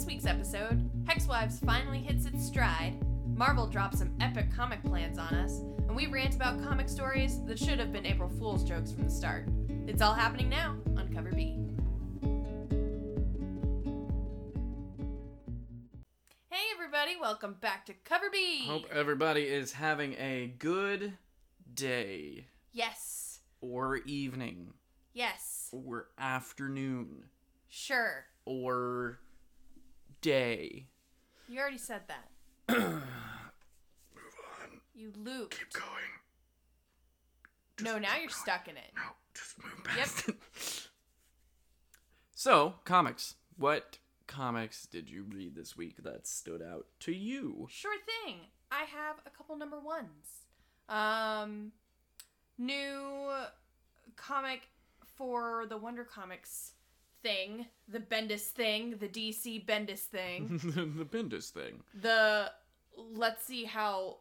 this week's episode, Hexwives finally hits its stride, Marvel drops some epic comic plans on us, and we rant about comic stories that should have been April Fool's jokes from the start. It's all happening now on Cover B. Hey everybody, welcome back to Cover B. Hope everybody is having a good day Yes. or evening Yes. or afternoon Sure. or day. You already said that. Move on. You looped. Keep going. No, now you're stuck in it. No, just move past it. So, comics. What comics did you read this week that stood out to you? Sure thing. I have a couple number ones. Um, new comic for the Wonder Comics thing, the Bendis thing, the DC Bendis thing, the Bendis thing. the let's see how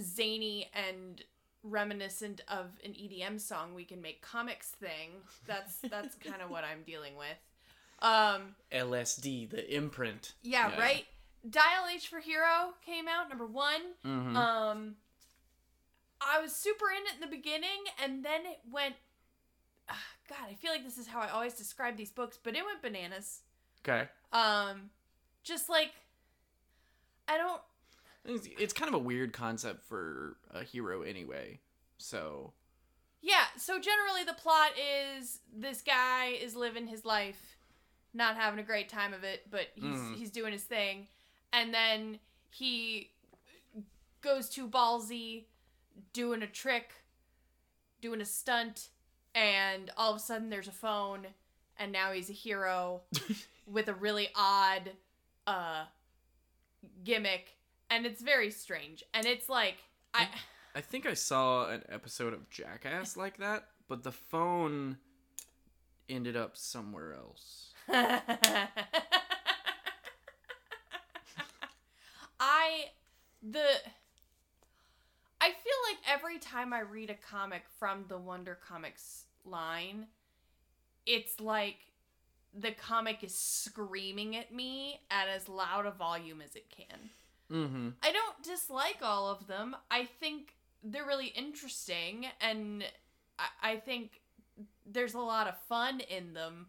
zany and reminiscent of an EDM song we can make comics thing. That's that's kind of what I'm dealing with. Um, LSD, the imprint. yeah, Yeah. right. Dial H for Hero came out number one. Mm-hmm. Um, I was super in it in the beginning, and then it went. God, I feel like this is how I always describe these books, but it went bananas. okay. Um, just like I don't. It's, it's kind of a weird concept for a hero anyway. So, Yeah, so generally the plot is this guy is living his life, not having a great time of it, but he's Mhm. he's doing his thing, and then he goes too ballsy, doing a trick, doing a stunt, and all of a sudden there's a phone, and now he's a hero with a really odd uh gimmick, and it's very strange, and it's like I. I think I saw an episode of Jackass like that, but the phone ended up somewhere else. I the I feel like every time I read a comic from the Wonder Comics line, it's like the comic is screaming at me at as loud a volume as it can. Mm-hmm. I don't dislike all of them. I think they're really interesting and I, I think there's a lot of fun in them.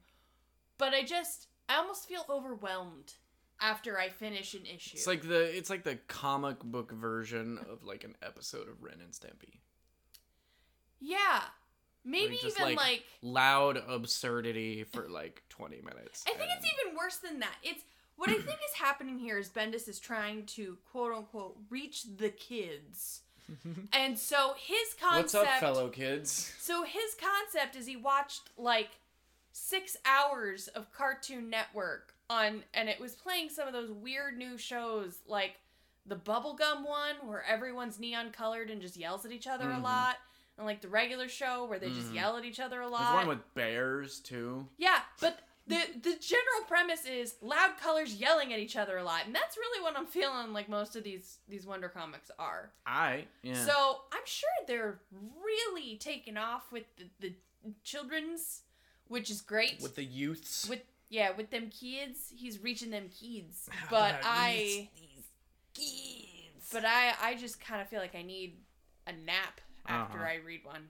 But I just I almost feel overwhelmed after I finish an issue. It's like the it's like the comic book version of like an episode of Ren and Stimpy. Yeah. Maybe Like, even like, like Loud absurdity for like 20 minutes. I think it's even worse than that. It's what I think is happening here is Bendis is trying to quote unquote reach the kids. and so his concept What's up, fellow kids? So his concept is he watched like six hours of Cartoon Network on, and it was playing some of those weird new shows like the Bubblegum one where everyone's neon colored and just yells at each other a Mhm. lot, and like the regular show where they just Mhm. yell at each other a lot There's one with bears too. yeah, but the the general premise is loud colors yelling at each other a lot, and that's really what I'm feeling like most of these these Wonder comics are. I yeah. So I'm sure they're really taking off with the, the children's, which is great. with the youths. With yeah, with them kids, he's reaching them kids. But I, kids. but I, I just kind of feel like I need a nap after Uh-huh. I read one.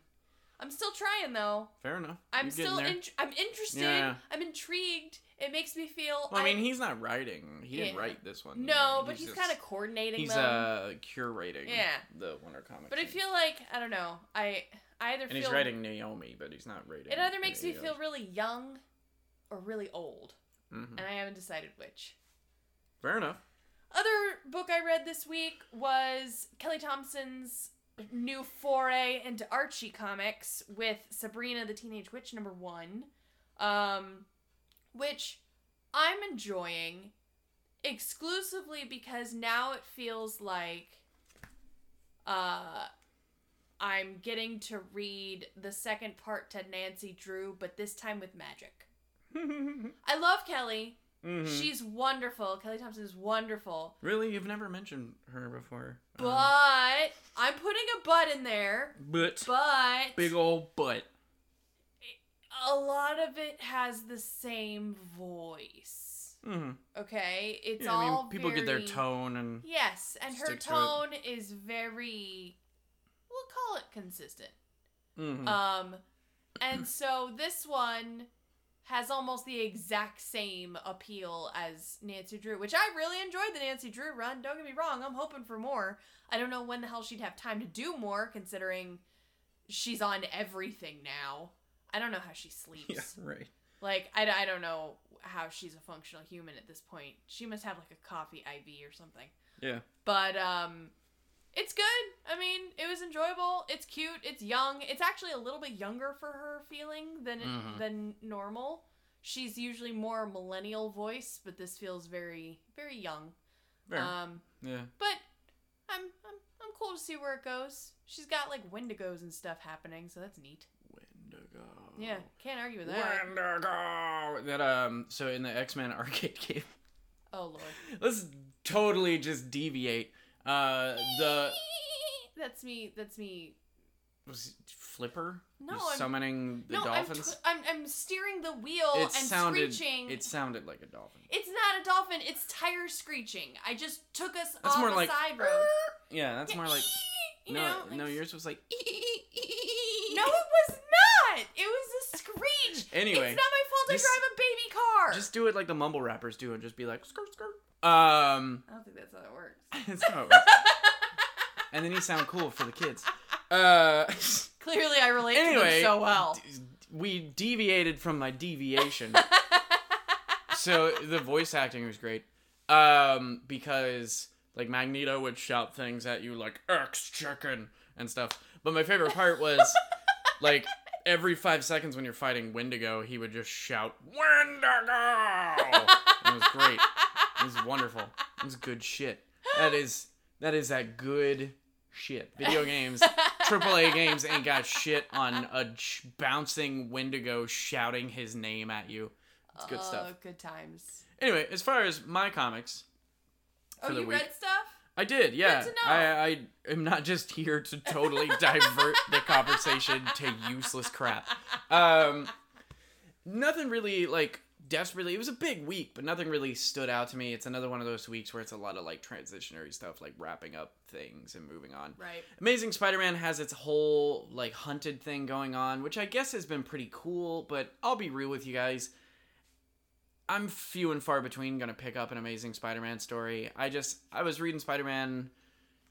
I'm still trying though. Fair enough. I'm You're still, in, I'm interested. Yeah. I'm intrigued. It makes me feel. Well, I mean, he's not writing. He didn't write this one. no, either. but he's, kind of coordinating He's them. uh curating. Yeah. The Wonder Comics. but I feel like I don't know. I, I either And feel he's writing Naomi, but he's not writing. It either makes me feel really young or really old, Mhm. and I haven't decided which. Fair enough. Other book I read this week was Kelly Thompson's new foray into Archie comics with Sabrina the Teenage Witch number 1. Um which I'm enjoying exclusively because now it feels like uh I'm getting to read the second part to Nancy Drew, but this time with magic. I love Kelly. Mhm. She's wonderful. Kelly Thompson is wonderful. really you've never mentioned her before. But Um, I'm putting a but in there. but But big old butt. a lot of it has the same voice. Mm-hmm. Okay, it's Yeah, I all mean, people get their tone and Yes, and her stick to tone is very, we'll call it consistent. Mhm. Um, and so this one has almost the exact same appeal as Nancy Drew, which I really enjoyed the Nancy Drew run. Don't get me wrong, I'm hoping for more. I don't know when the hell she'd have time to do more, considering she's on everything now. I don't know how she sleeps. yeah, right. Like, I, I don't know how she's a functional human at this point. She must have like a coffee IV or something. Yeah. But um it's good. I mean, it was enjoyable. It's cute. It's young. It's actually a little bit younger for her feeling than Mhm. than normal. She's usually more millennial voice, but this feels very very young. Fair. Um yeah. but I'm I'm I'm cool to see where it goes. She's got like wendigos and stuff happening, so that's neat. Wendigo. Yeah, can't argue with that. Wendigo. That um. So in the X Men arcade game, Oh lord. let's totally just deviate. Uh, the That's me. That's me. was it Flipper No, I'm- summoning the no, I'm, dolphins. tw- I'm I'm steering the wheel it and sounded. screeching. It sounded like a dolphin. It's not a dolphin. It's tire screeching. I just took us That's off more a like. side road. Yeah, that's more like. You no, know, no, like- yours was like. No, it was not. It was a screech. Anyway, it's not my fault. just- I drive a baby car. Just do it like the mumble rappers do, and just be like skirt skirt. Um, I don't think that's how it works. that's how it works. and then you sound cool for the kids. Uh, Clearly, I relate to Anyway, them so well. we deviated from my deviation. so the voice acting was great. Um, because like Magneto would shout things at you like X chicken and stuff. But my favorite part was like every five seconds when you're fighting Wendigo, he would just shout Wendigo. it was great. It was wonderful. It was good shit. That is that is that good shit. Video games, AAA games ain't got shit on a ch- bouncing Wendigo shouting his name at you. It's good Oh, stuff. Good times. Anyway, as far as my comics, Oh, For the you week. read stuff? I did, yeah. to know. I, I am not just here to totally divert the conversation to useless crap. Um, nothing really like desperately. It was a big week, but nothing really stood out to me. It's another one of those weeks where it's a lot of like transitionary stuff, like wrapping up things and moving on. Right. Amazing Spider-Man has its whole like hunted thing going on, which I guess has been pretty cool, but I'll be real with you guys. I'm few and far between gonna pick up an Amazing Spider-Man story. I just I was reading Spider-Man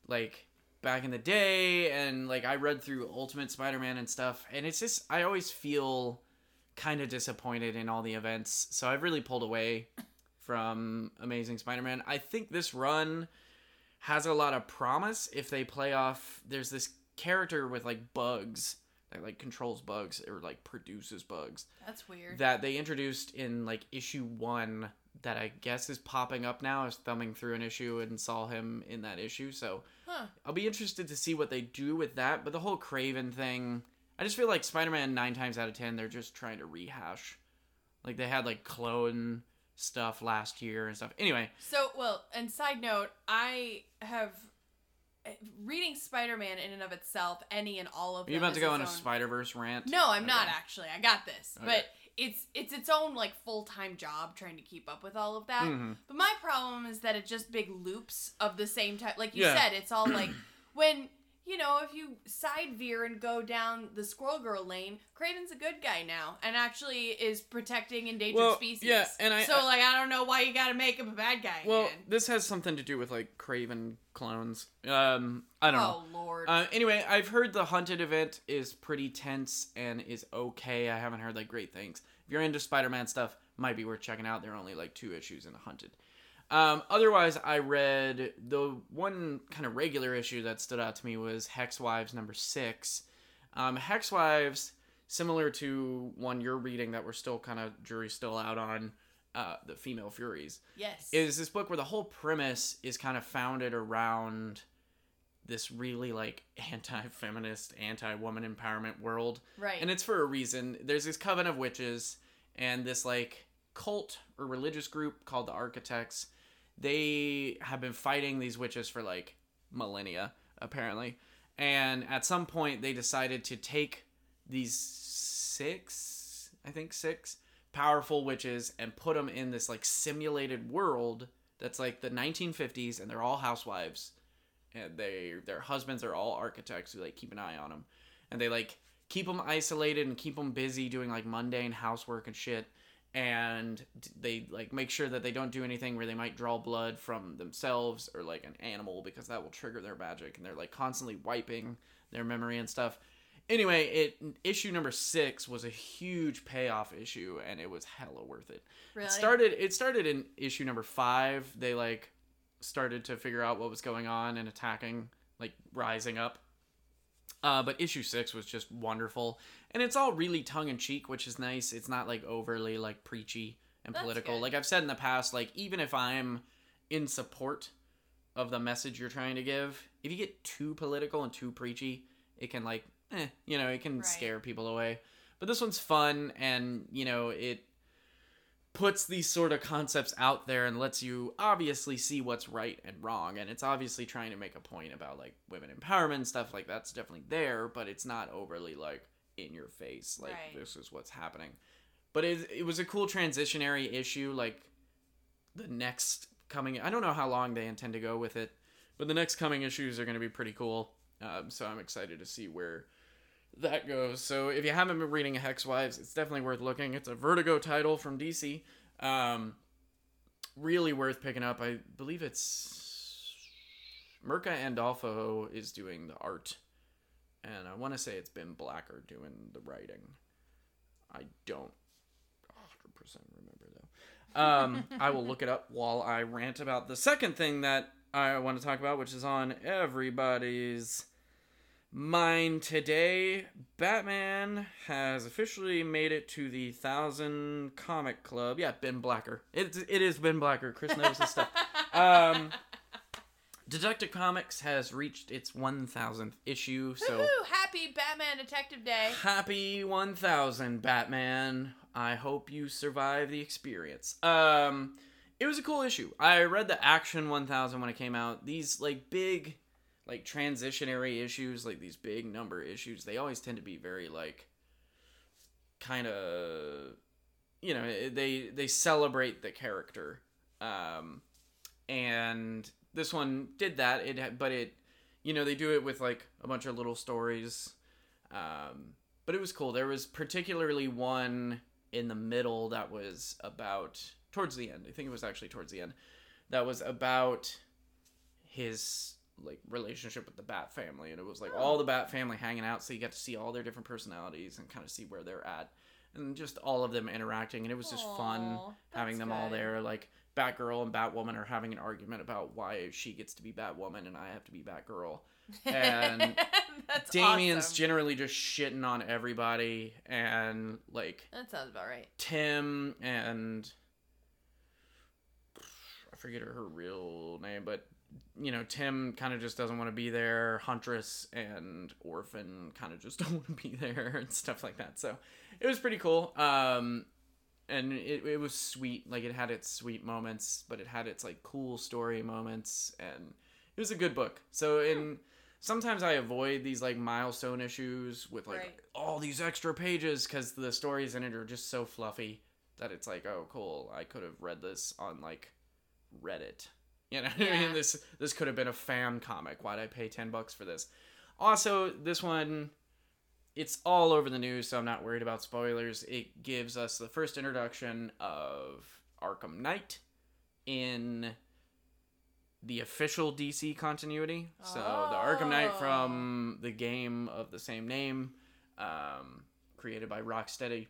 like back in the day and like I read through Ultimate Spider-Man and stuff and it's just I always feel kind of disappointed in all the events. So I've really pulled away from Amazing Spider-Man. I think this run has a lot of promise if they play off there's this character with like bugs that like controls bugs or like produces bugs That's weird. that they introduced in like issue 1 that I guess is popping up now. I was thumbing through an issue and saw him in that issue. So huh. I'll be interested to see what they do with that. But the whole Kraven thing, I just feel like Spider Man, nine times out of ten, they're just trying to rehash. Like they had like clone stuff last year and stuff. Anyway, So, well, and side note, I have eh, reading Spider-Man in and of itself, any and all of are you about to go on a its Spider Verse rant? No, I'm not actually. I got this. Okay. But it's it's its own like full-time job trying to keep up with all of that. Mhm. But my problem is that it's just big loops of the same type. Like you Yeah. said, it's all like when you know if you side veer and go down the Squirrel Girl lane, Kraven's a good guy now and actually is protecting endangered Well, species. yeah, and I- so like I don't know why you got to make him a bad guy. Well, again. this has something to do with like Kraven clones. Um, I don't know. oh lord. Uh, anyway, I've heard the Hunted event is pretty tense and is okay. I haven't heard like great things. If you're into Spider-Man stuff, might be worth checking out. There are only like two issues in the Hunted. Um, otherwise, I read the one kind of regular issue that stood out to me was Hexwives number six. Um, Hex Wives, similar to one you're reading that we're still kind of jury's still out on, uh, the Female Furies yes. is this book where the whole premise is kind of founded around this really like anti-feminist, anti-woman empowerment world. right. And it's for a reason. There's this coven of witches and this like cult or religious group called the Architects. They have been fighting these witches for like millennia apparently. And at some point they decided to take these six, I think six powerful witches and put them in this like simulated world that's like the 1950s and they're all housewives. And they their husbands are all architects who like keep an eye on them and they like keep them isolated and keep them busy doing like mundane housework and shit and they like make sure that they don't do anything where they might draw blood from themselves or like an animal because that will trigger their magic and they're like constantly wiping their memory and stuff. Anyway it issue number six was a huge payoff issue and it was hella worth it. Really? it started it started in issue number five. They like started to figure out what was going on and attacking like rising up uh, but issue six was just wonderful and it's all really tongue-in-cheek which is nice it's not like overly like preachy and That's political good. like i've said in the past like even if i'm in support of the message you're trying to give if you get too political and too preachy it can like eh, you know it can Right. scare people away but this one's fun and you know it puts these sort of concepts out there and lets you obviously see what's right and wrong and it's obviously trying to make a point about like women empowerment and stuff like that's definitely there but it's not overly like in your face like Right. this is what's happening but it, it was a cool transitionary issue like the next coming i don't know how long they intend to go with it but the next coming issues are going to be pretty cool um, so i'm excited to see where that goes. So if you haven't been reading Hex Wives, it's definitely worth looking. It's a Vertigo title from DC. Um, really worth picking up. I believe it's Mirka Andolfo is doing the art, and I want to say it's Ben Blacker doing the writing. I don't 100% remember though. Um, I will look it up while I rant about the second thing that I want to talk about, which is on everybody's mind today. Batman has officially made it to the thousand comic club. Yeah, Ben Blacker. It it is Ben Blacker. Chris knows his stuff. Um, Detective Comics has reached its one thousandth issue, so. Woohoo! Happy Batman Detective Day. Happy 1000 Batman. I hope you survive the experience. Um it was a cool issue. I read the Action 1000 when it came out. These like big like transitionary issues, like these big number issues, they always tend to be very like kind of you know, they they celebrate the character. Um and this one did that. It but it you know, they do it with like a bunch of little stories um, but it was cool. There was particularly one in the middle that was about towards the end. I think it was actually towards the end. That was about his like relationship with the Bat family, and it was like oh. all the Bat family hanging out, so you got to see all their different personalities and kind of see where they're at, and just all of them interacting, and it was just fun Aw, having that's them all good. there. Like Batgirl and Batwoman are having an argument about why she gets to be Batwoman and I have to be Batgirl. And That's Damian's awesome. generally just shitting on everybody, and like That sounds about right. Tim and I forget her real name, but you know Tim kind of just doesn't want to be there. Huntress and Orphan kind of just don't want to be there and stuff like that. So it was pretty cool. Um, and it, it was sweet. Like it had its sweet moments, but it had its like cool story moments, and it was a good book. So in sometimes I avoid these like milestone issues with like Right. all these extra pages because the stories in it are just so fluffy that it's like, oh, cool. I could have read this on like Reddit. You know, what I mean, this this could have been a fan comic. Why'd I pay ten bucks for this? Also, this one, it's all over the news, so I'm not worried about spoilers. It gives us the first introduction of Arkham Knight in the official DC continuity. So the Arkham Knight Oh. from the game of the same name, um, created by Rocksteady,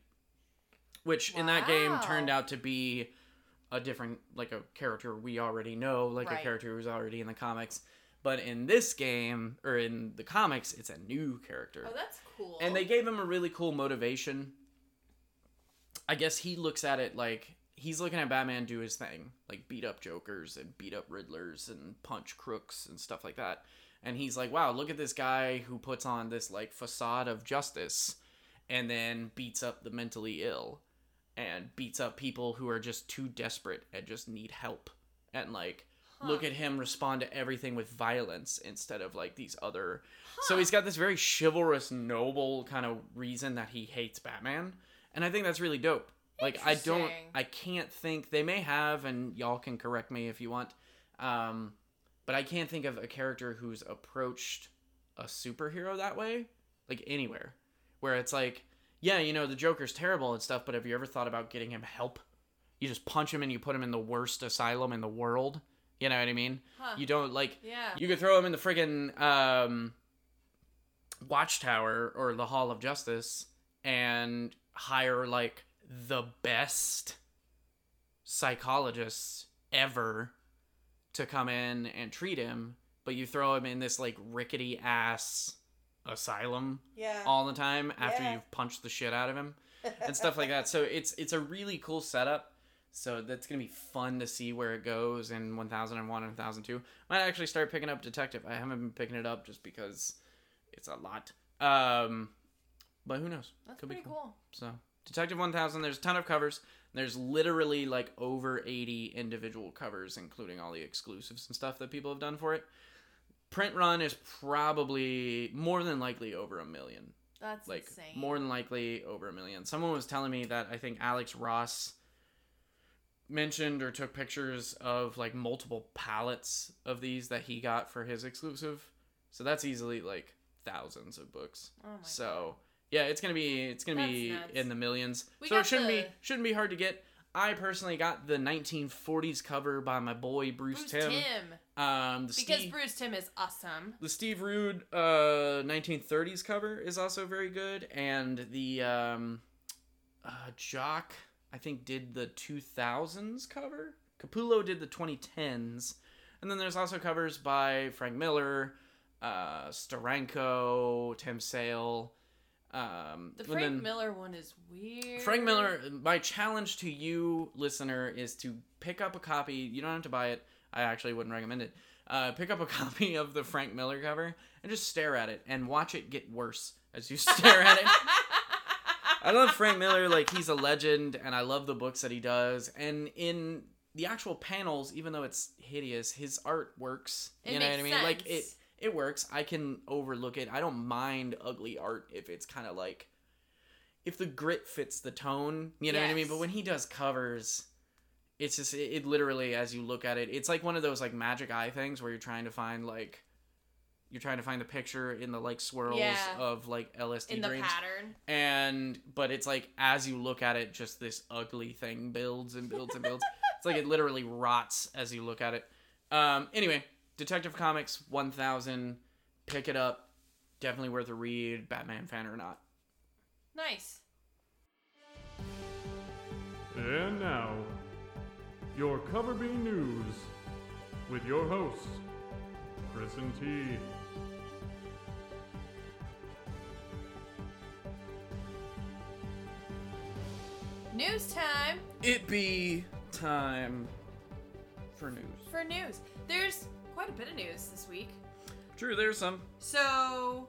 which in that game turned out to be a different, like a character we already know, like a character who's already in the comics. But in this game or in the comics, it's a new character Oh, that's cool. and they gave him a really cool motivation. I guess he looks at it like he's looking at Batman do his thing, like beat up Jokers and beat up Riddlers and punch crooks and stuff like that. And he's like, "Wow, look at this guy who puts on this like facade of justice and then beats up the mentally ill and beats up people who are just too desperate and just need help." And like look at him respond to everything with violence instead of like these other so he's got this very chivalrous noble kind of reason that he hates batman and i think that's really dope Like I don't, I can't think. They may have, and y'all can correct me if you want. Um, but I can't think of a character who's approached a superhero that way, like anywhere, where it's like, yeah, you know, the Joker's terrible and stuff, but have you ever thought about getting him help? You just punch him and you put him in the worst asylum in the world. You know what I mean? Huh. You don't like yeah. you could throw him in the friggin' um, Watchtower or the Hall of Justice and hire like the best psychologists ever to come in and treat him, but you throw him in this like rickety ass asylum yeah. all the time after Yeah. you've punched the shit out of him and stuff like that. So it's it's a really cool setup. So that's gonna be fun to see where it goes in 1001 and 1002. Might actually start picking up Detective. I haven't been picking it up just because it's a lot. Um, but who knows? That's Could pretty cool. cool. So Detective 1000. There's a ton of covers. There's literally like over 80 individual covers, including all the exclusives and stuff that people have done for it. Print run is probably more than likely over a million That's like insane. more than likely over a million. Someone was telling me that I think Alex Ross mentioned or took pictures of like multiple pallets of these that he got for his exclusive. So that's easily like thousands of books. Oh so yeah, it's gonna be it's gonna be nuts. in the millions. We so it shouldn't be shouldn't be hard to get. I personally got the 1940s cover by my boy Bruce, Bruce Timm. Timm. Um, the Because Steve- Bruce Timm is awesome. the Steve Rude uh, 1930s cover is also very good, and the um, uh, Jock I think did the 2000s cover. Capullo did the 2010s, and then there's also covers by Frank Miller, uh, Steranko, Tim Sale. Um, The Frank then- Miller one is weird. Frank Miller, my challenge to you, listener, is to pick up a copy. You don't have to buy it. I actually wouldn't recommend it. Uh, pick up a copy of the Frank Miller cover and just stare at it and watch it get worse as you stare at it. I love Frank Miller, like he's a legend, and I love the books that he does. And in the actual panels, even though it's hideous, his art works. It you know what I mean? Like it, sense. It works. I can overlook it. I don't mind ugly art if it's kind of like if the grit fits the tone. You know what I mean? But when he does covers, it's just it, it literally as you look at it, it's like one of those like magic eye things where you're trying to find like you're trying to find the picture in the like swirls Yeah. of like LSD in the pattern. and but it's like as you look at it just this ugly thing builds and builds and builds it's like it literally rots as you look at it um anyway detective comics 1000 pick it up definitely worth a read batman fan or not Nice. And now, your Cover B News with your hosts, Chris and T. News time it be time for news for news. There's quite a bit of news this week. true there's some So,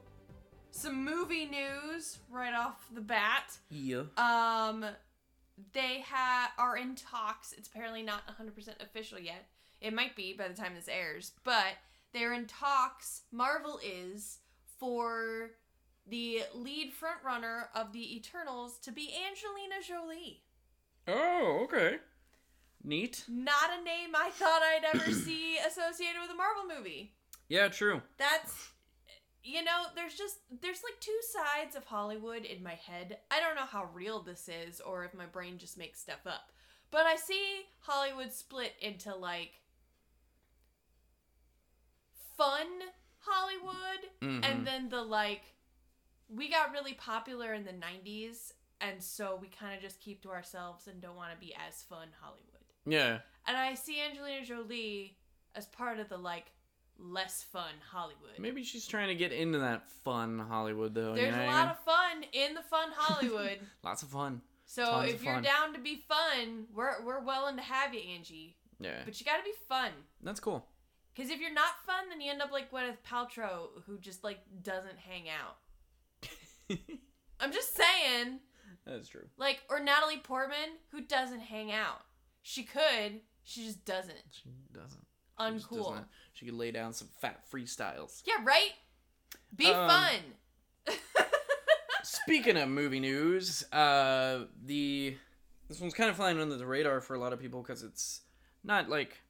some movie news right off the bat. yeah Um, they ha- are in talks. It's apparently not 100% official yet. It might be by the time this airs, but they're in talks. Marvel is for the lead frontrunner of the Eternals to be Angelina Jolie. oh okay neat Not a name I thought I'd ever see associated with a Marvel movie. yeah true That's you know, there's just there's like two sides of Hollywood in my head. I don't know how real this is or if my brain just makes stuff up. But I see Hollywood split into like fun Hollywood Mhm. and then the like we got really popular in the 90s and so we kind of just keep to ourselves and don't want to be as fun Hollywood. Yeah And I see Angelina Jolie as part of the like less fun Hollywood. maybe she's trying to get into that fun hollywood though you There's know a lot of fun in the fun Hollywood. lots of fun so Tons if you're fun. down to be fun, we're we're willing to have you, Angie. yeah But you got to be fun. that's cool Cuz if you're not fun, then you end up like Gwyneth Paltrow who just like doesn't hang out. I'm just saying, That's true. like or Natalie Portman who doesn't hang out. She could, she just doesn't. She doesn't. She Uncool. doesn't. She could lay down some fat freestyles. Yeah, right? Be Um, fun. Speaking of movie news, uh, the this one's kind of flying under the radar for a lot of people because it's not like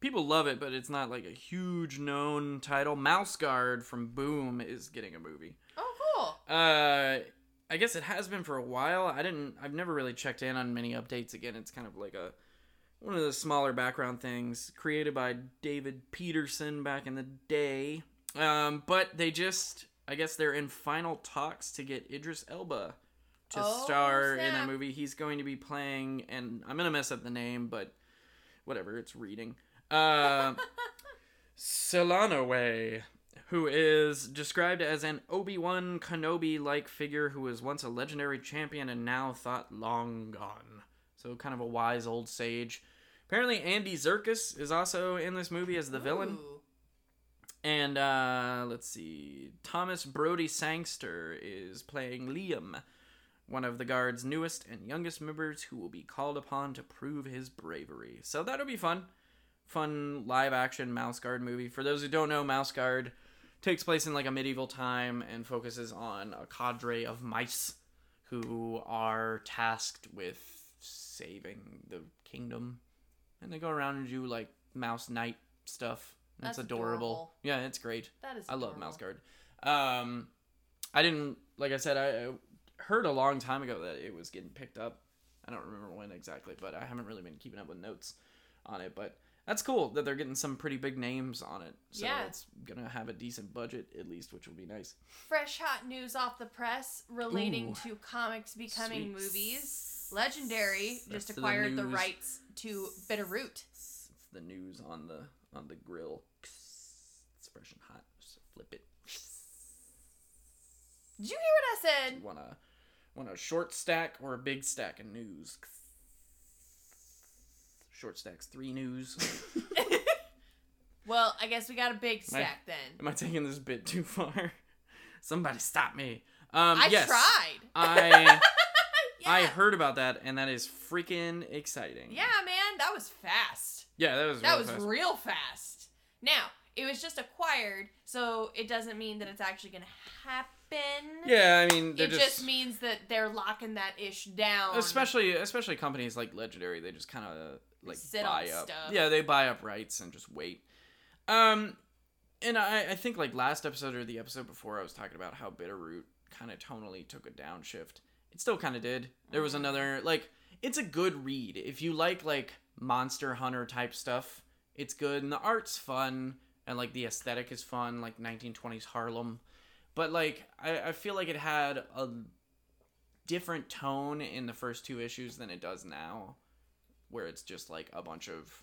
people love it, but it's not like a huge known title. Mouse Guard from Boom is getting a movie. Oh, cool. Uh, I guess it has been for a while. I didn't. I've never really checked in on many updates. Again, it's kind of like a one of the smaller background things created by David Petersen back in the day. Um, but they just, I guess they're in final talks to get Idris Elba to Oh, star in a movie. He's going to be playing, and I'm gonna mess up the name, but whatever. It's reading. Uh, Way, who is described as an Obi Wan Kenobi like figure who was once a legendary champion and now thought long gone. So, kind of a wise old sage. Apparently, Andy Serkis is also in this movie as the villain. Ooh. And uh, let's see, Thomas Brodie Sangster is playing Liam, one of the guard's newest and youngest members who will be called upon to prove his bravery. So that'll be fun. Fun live action Mouse Guard movie. For those who don't know, Mouse Guard takes place in like a medieval time and focuses on a cadre of mice who are tasked with saving the kingdom. And they go around and do like mouse knight stuff. That's it's adorable. adorable. Yeah, it's great. That is. I love. Mouse Guard. Um, I didn't like I said I, I heard a long time ago that it was getting picked up. I don't remember when exactly, but I haven't really been keeping up with notes on it. But that's cool that they're getting some pretty big names on it. So Yeah. it's gonna have a decent budget at least, which will be nice. Fresh hot news off the press relating Ooh. to comics becoming Sweet. movies. Legendary That's just acquired the news. rights to Bitterroot. It's the news on the on the grill. It's fresh and hot. Just flip it. Did you hear what I said? Want a want a short stack or a big stack of news? Short stacks, three news. Well, I guess we got a big stack then. Am I taking this bit too far? Somebody stop me. Um, I yes, tried. I Yeah. I heard about that, and that is freaking exciting. yeah, man, that was fast. yeah, that was That real was fast. real fast. Now, it was just acquired, so it doesn't mean that it's actually going to happen. Yeah, I mean, It just, just means that they're locking that ish down. especially especially companies like Legendary, they just kind of like sit buy up. stuff. Yeah, they buy up rights and just wait. Um, and I I think like last episode or the episode before, I was talking about how Bitterroot kind of tonally took a downshift. It still kind of did. There was Mhm. another like it's a good read if you like like Monster Hunter type stuff. It's good and the art's fun and like the aesthetic is fun, like 1920s Harlem. But like I, I feel like it had a different tone in the first two issues than it does now, where it's just like a bunch of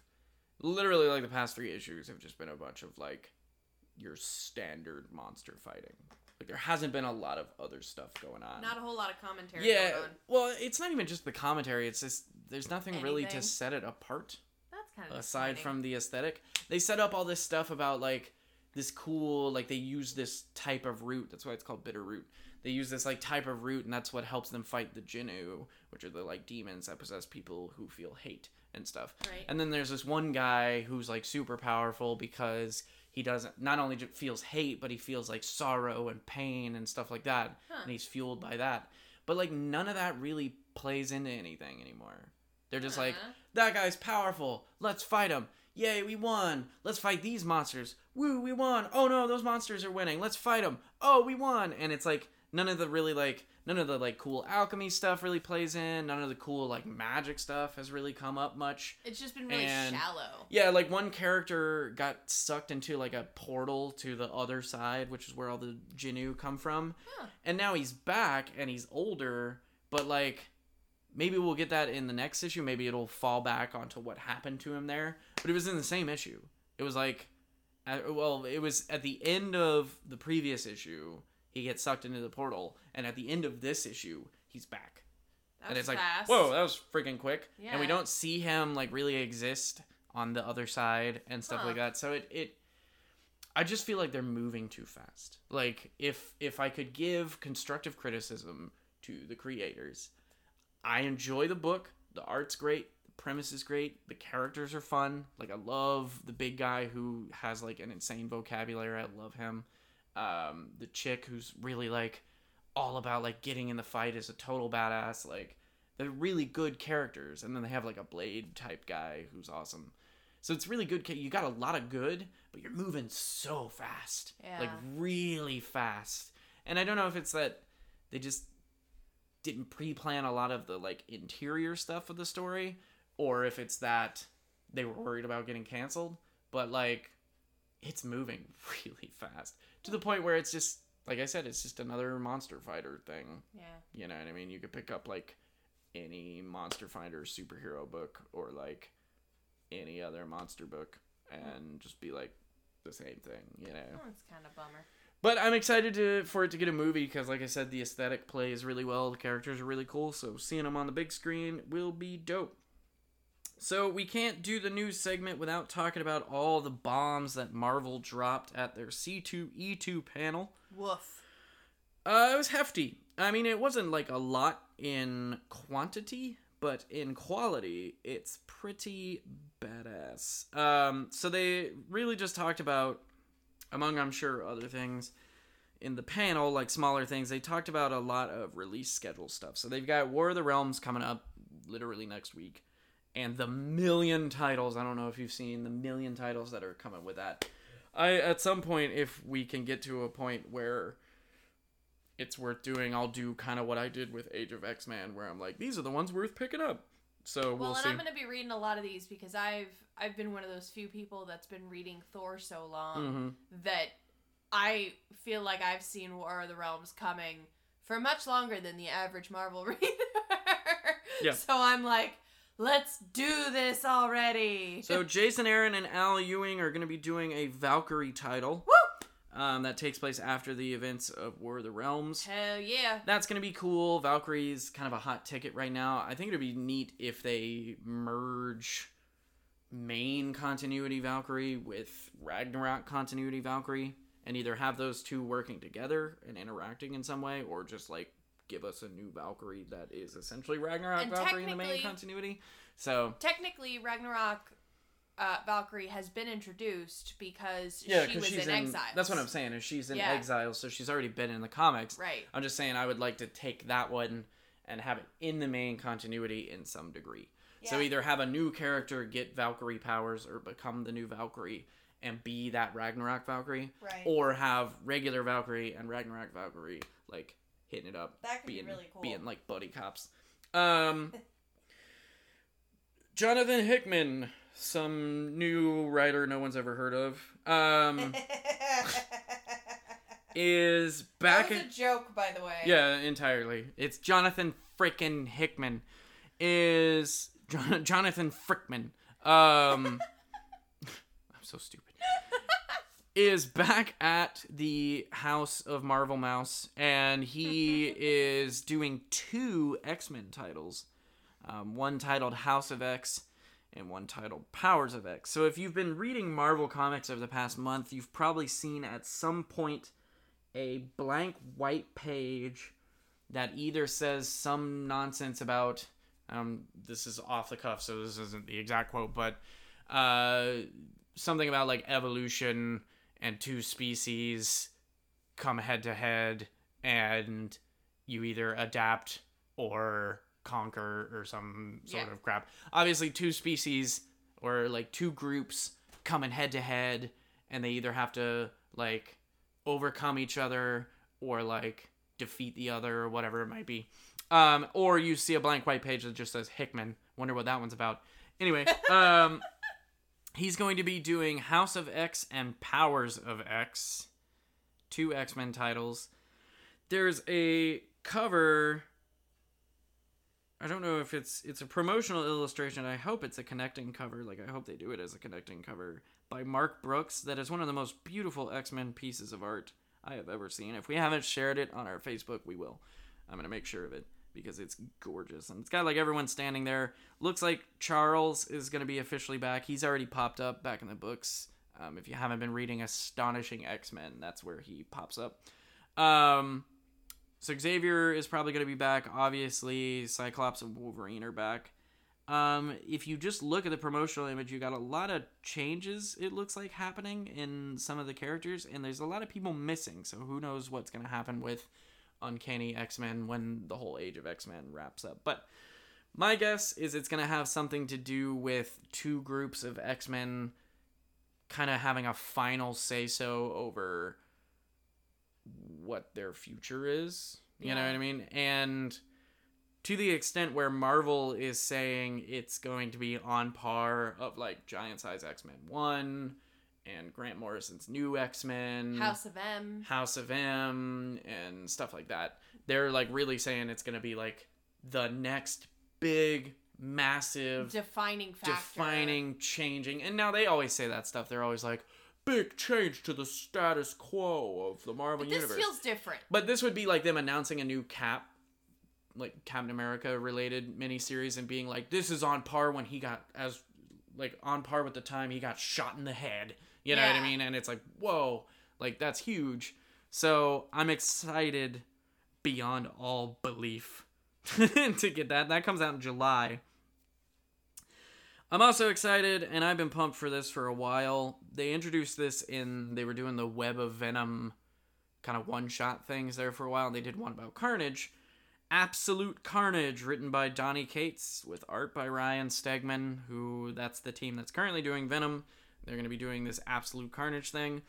literally like the past three issues have just been a bunch of like your standard monster fighting. Like there hasn't been a lot of other stuff going on. Not a whole lot of commentary yeah, going on. well, it's not even just the commentary. It's just there's nothing really to set it apart That's kind of aside disappointing. from the aesthetic. They set up all this stuff about like this cool like they use this type of root. That's why it's called bitter root. They use this like type of root and that's what helps them fight the Jinoo, which are the like demons that possess people who feel hate and stuff. Right. And then there's this one guy who's like super powerful because he doesn't not only feels hate but he feels like sorrow and pain and stuff like that Huh. and he's fueled by that. But like none of that really plays into anything anymore. They're just like Uh-huh. that guy's powerful. Let's fight him. Yay, we won. Let's fight these monsters. Woo, we won. Oh no, those monsters are winning. Let's fight them. Oh, we won. And it's like none of the really like none of the like cool alchemy stuff really plays in. None of the cool like magic stuff has really come up much. It's just been really and- shallow. Yeah, like one character got sucked into like a portal to the other side, which is where all the Jinoo come from. Huh. And now he's back and he's older, but like maybe we'll get that in the next issue. Maybe it'll fall back onto what happened to him there. But it was in the same issue. It was like, well, it was at the end of the previous issue. He gets sucked into the portal, and at the end of this issue, he's back. That and was it's like fast. whoa that was freaking quick. Yeah. and we don't see him like really exist on the other side and stuff Huh. like that. So it it i just feel like they're moving too fast. Like if if i could give constructive criticism to the creators i enjoy the book. The art's great. The premise is great. The characters are fun. Like i love the big guy who has like an insane vocabulary. I love him um the chick who's really like all about like getting in the fight is a total badass like They're really good characters, and then they have like a Blade type guy who's awesome. So it's really good. You got a lot of good, but you're moving so fast, like really fast. And I don't know if it's that they just didn't pre-plan a lot of the like interior stuff of the story, or if it's that they were worried about getting canceled. But like, it's moving really fast to the point where it's just like I said, it's just another monster fighter thing. Yeah. You know what I mean? You could pick up like any monster fighter superhero book or like any other monster book and mm-hmm. just be like the same thing, you know. Oh, it's kind of bummer. But I'm excited to for it to get a movie because, like I said, the aesthetic plays really well. The characters are really cool, so seeing them on the big screen will be dope. So we can't do the news segment without talking about all the bombs that Marvel dropped at their C2E2 panel. Woof. Uh, it was hefty. I mean, it wasn't like a lot in quantity, but in quality, it's pretty badass. Um, so they really just talked about, among I'm sure other things, in the panel, like smaller things, they talked about a lot of release schedule stuff. So they've got War of the Realms coming up literally next week, and the million titles. I don't know if you've seen the million titles that are coming with that. I at some point, if we can get to a point where it's worth doing, I'll do kind of what I did with Age of X Man, where I'm like, these are the ones worth picking up. So Well, we'll and see. I'm gonna be reading a lot of these because I've I've been one of those few people that's been reading Thor so long Mhm. that I feel like I've seen War of the Realms coming for much longer than the average Marvel reader. Yeah. So I'm like, let's do this already. So Jason Aaron and Al Ewing are going to be doing a Valkyrie title. Woo! Um, that takes place after the events of War of the Realms. Hell yeah. That's going to be cool. Valkyrie's kind of a hot ticket right now. I think it'd be neat if they merge main continuity Valkyrie with Ragnarok continuity Valkyrie and either have those two working together and interacting in some way or just like give us a new Valkyrie that is essentially Ragnarok And Valkyrie in the main continuity. So, Technically, Ragnarok uh, Valkyrie has been introduced because yeah, she was she's in, in, exile. That's what I'm saying. Is she's in Yeah. exile, so she's already been in the comics. Right. I'm just saying I would like to take that one and have it in the main continuity in some degree. So either have a new character get Valkyrie powers or become the new Valkyrie and be that Ragnarok Valkyrie, Right. or have regular Valkyrie and Ragnarok Valkyrie like hitting it up, That could be being really cool. being like buddy cops. Um, Jonathan Hickman, some new writer no one's ever heard of, um, is back. that was in- a joke, by the way. yeah, entirely. It's Jonathan frickin' Hickman. Is Jon- Jonathan Frickman. Um, I'm so stupid. Is back at the House of Marvel Mouse, and he is doing two X Men titles. Um, one titled House of X, and one titled Powers of X. So if you've been reading Marvel comics over the past month, you've probably seen at some point a blank white page that either says some nonsense about um, this is off the cuff, so this isn't the exact quote, but uh, something about like evolution and two species come head to head, and you either adapt or conquer or some sort Yeah. of crap. Obviously, two species or like two groups coming head to head, and they either have to like overcome each other or like defeat the other or whatever it might be. Um, or you see a blank white page that just says Hickman. Wonder what that one's about. Anyway, um, he's going to be doing House of X and Powers of X, two X Men titles. There's a cover. I don't know if it's it's a promotional illustration. I hope it's a connecting cover. Like I hope they do it as a connecting cover by Mark Brooks. That is one of the most beautiful X Men pieces of art I have ever seen. If we haven't shared it on our Facebook, we will. I'm gonna make sure of it because it's gorgeous and it's got like everyone standing there. Looks like Charles is gonna be officially back. He's already popped up back in the books. Um, if you haven't been reading Astonishing X Men, that's where he pops up. Um, so Xavier is probably going to be back. Obviously, Cyclops and Wolverine are back. Um, if you just look at the promotional image, you got a lot of changes. It looks like happening in some of the characters, and there's a lot of people missing. So who knows what's going to happen with Uncanny X Men when the whole Age of X Men wraps up? But My guess is it's going to have something to do with two groups of X Men kind of having a final say so over what their future is. You know what I mean? And to the extent where Marvel is saying it's going to be on par of like Giant Size X Men 1 and Grant Morrison's new X Men. House of M. House of M and stuff like that. They're like really saying it's gonna be like the next big, massive, Defining factor. defining, changing. And now they always say that stuff. They're always like, big change to the status quo of the Marvel But this universe. feels different. But this would be like them announcing a new Cap, like Captain America related miniseries, and being like, this is on par when he got as like on par with the time he got shot in the head. You know what I mean? And it's like, whoa, like that's huge. So I'm excited beyond all belief to get that. That comes out in July. I'm also excited, and I've been pumped for this for a while. They introduced this in, they were doing the Web of Venom kind of one shot things there for a while. They did one about Carnage. Absolute Carnage, written by Donny Cates, with art by Ryan Stegman, who that's the team that's currently doing Venom. They're going to be doing this Absolute Carnage thing,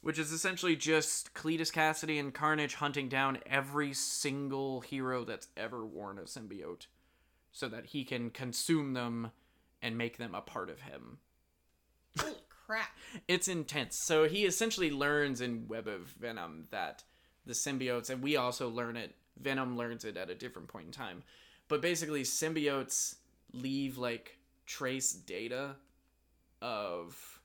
which is essentially just Cletus Kasady and Carnage hunting down every single hero that's ever worn a symbiote so that he can consume them and make them a part of him Holy crap. it's intense. So he essentially learns in Web of Venom that the symbiotes, and we also learn it. Venom learns it at a different point in time, but basically symbiotes leave like trace data of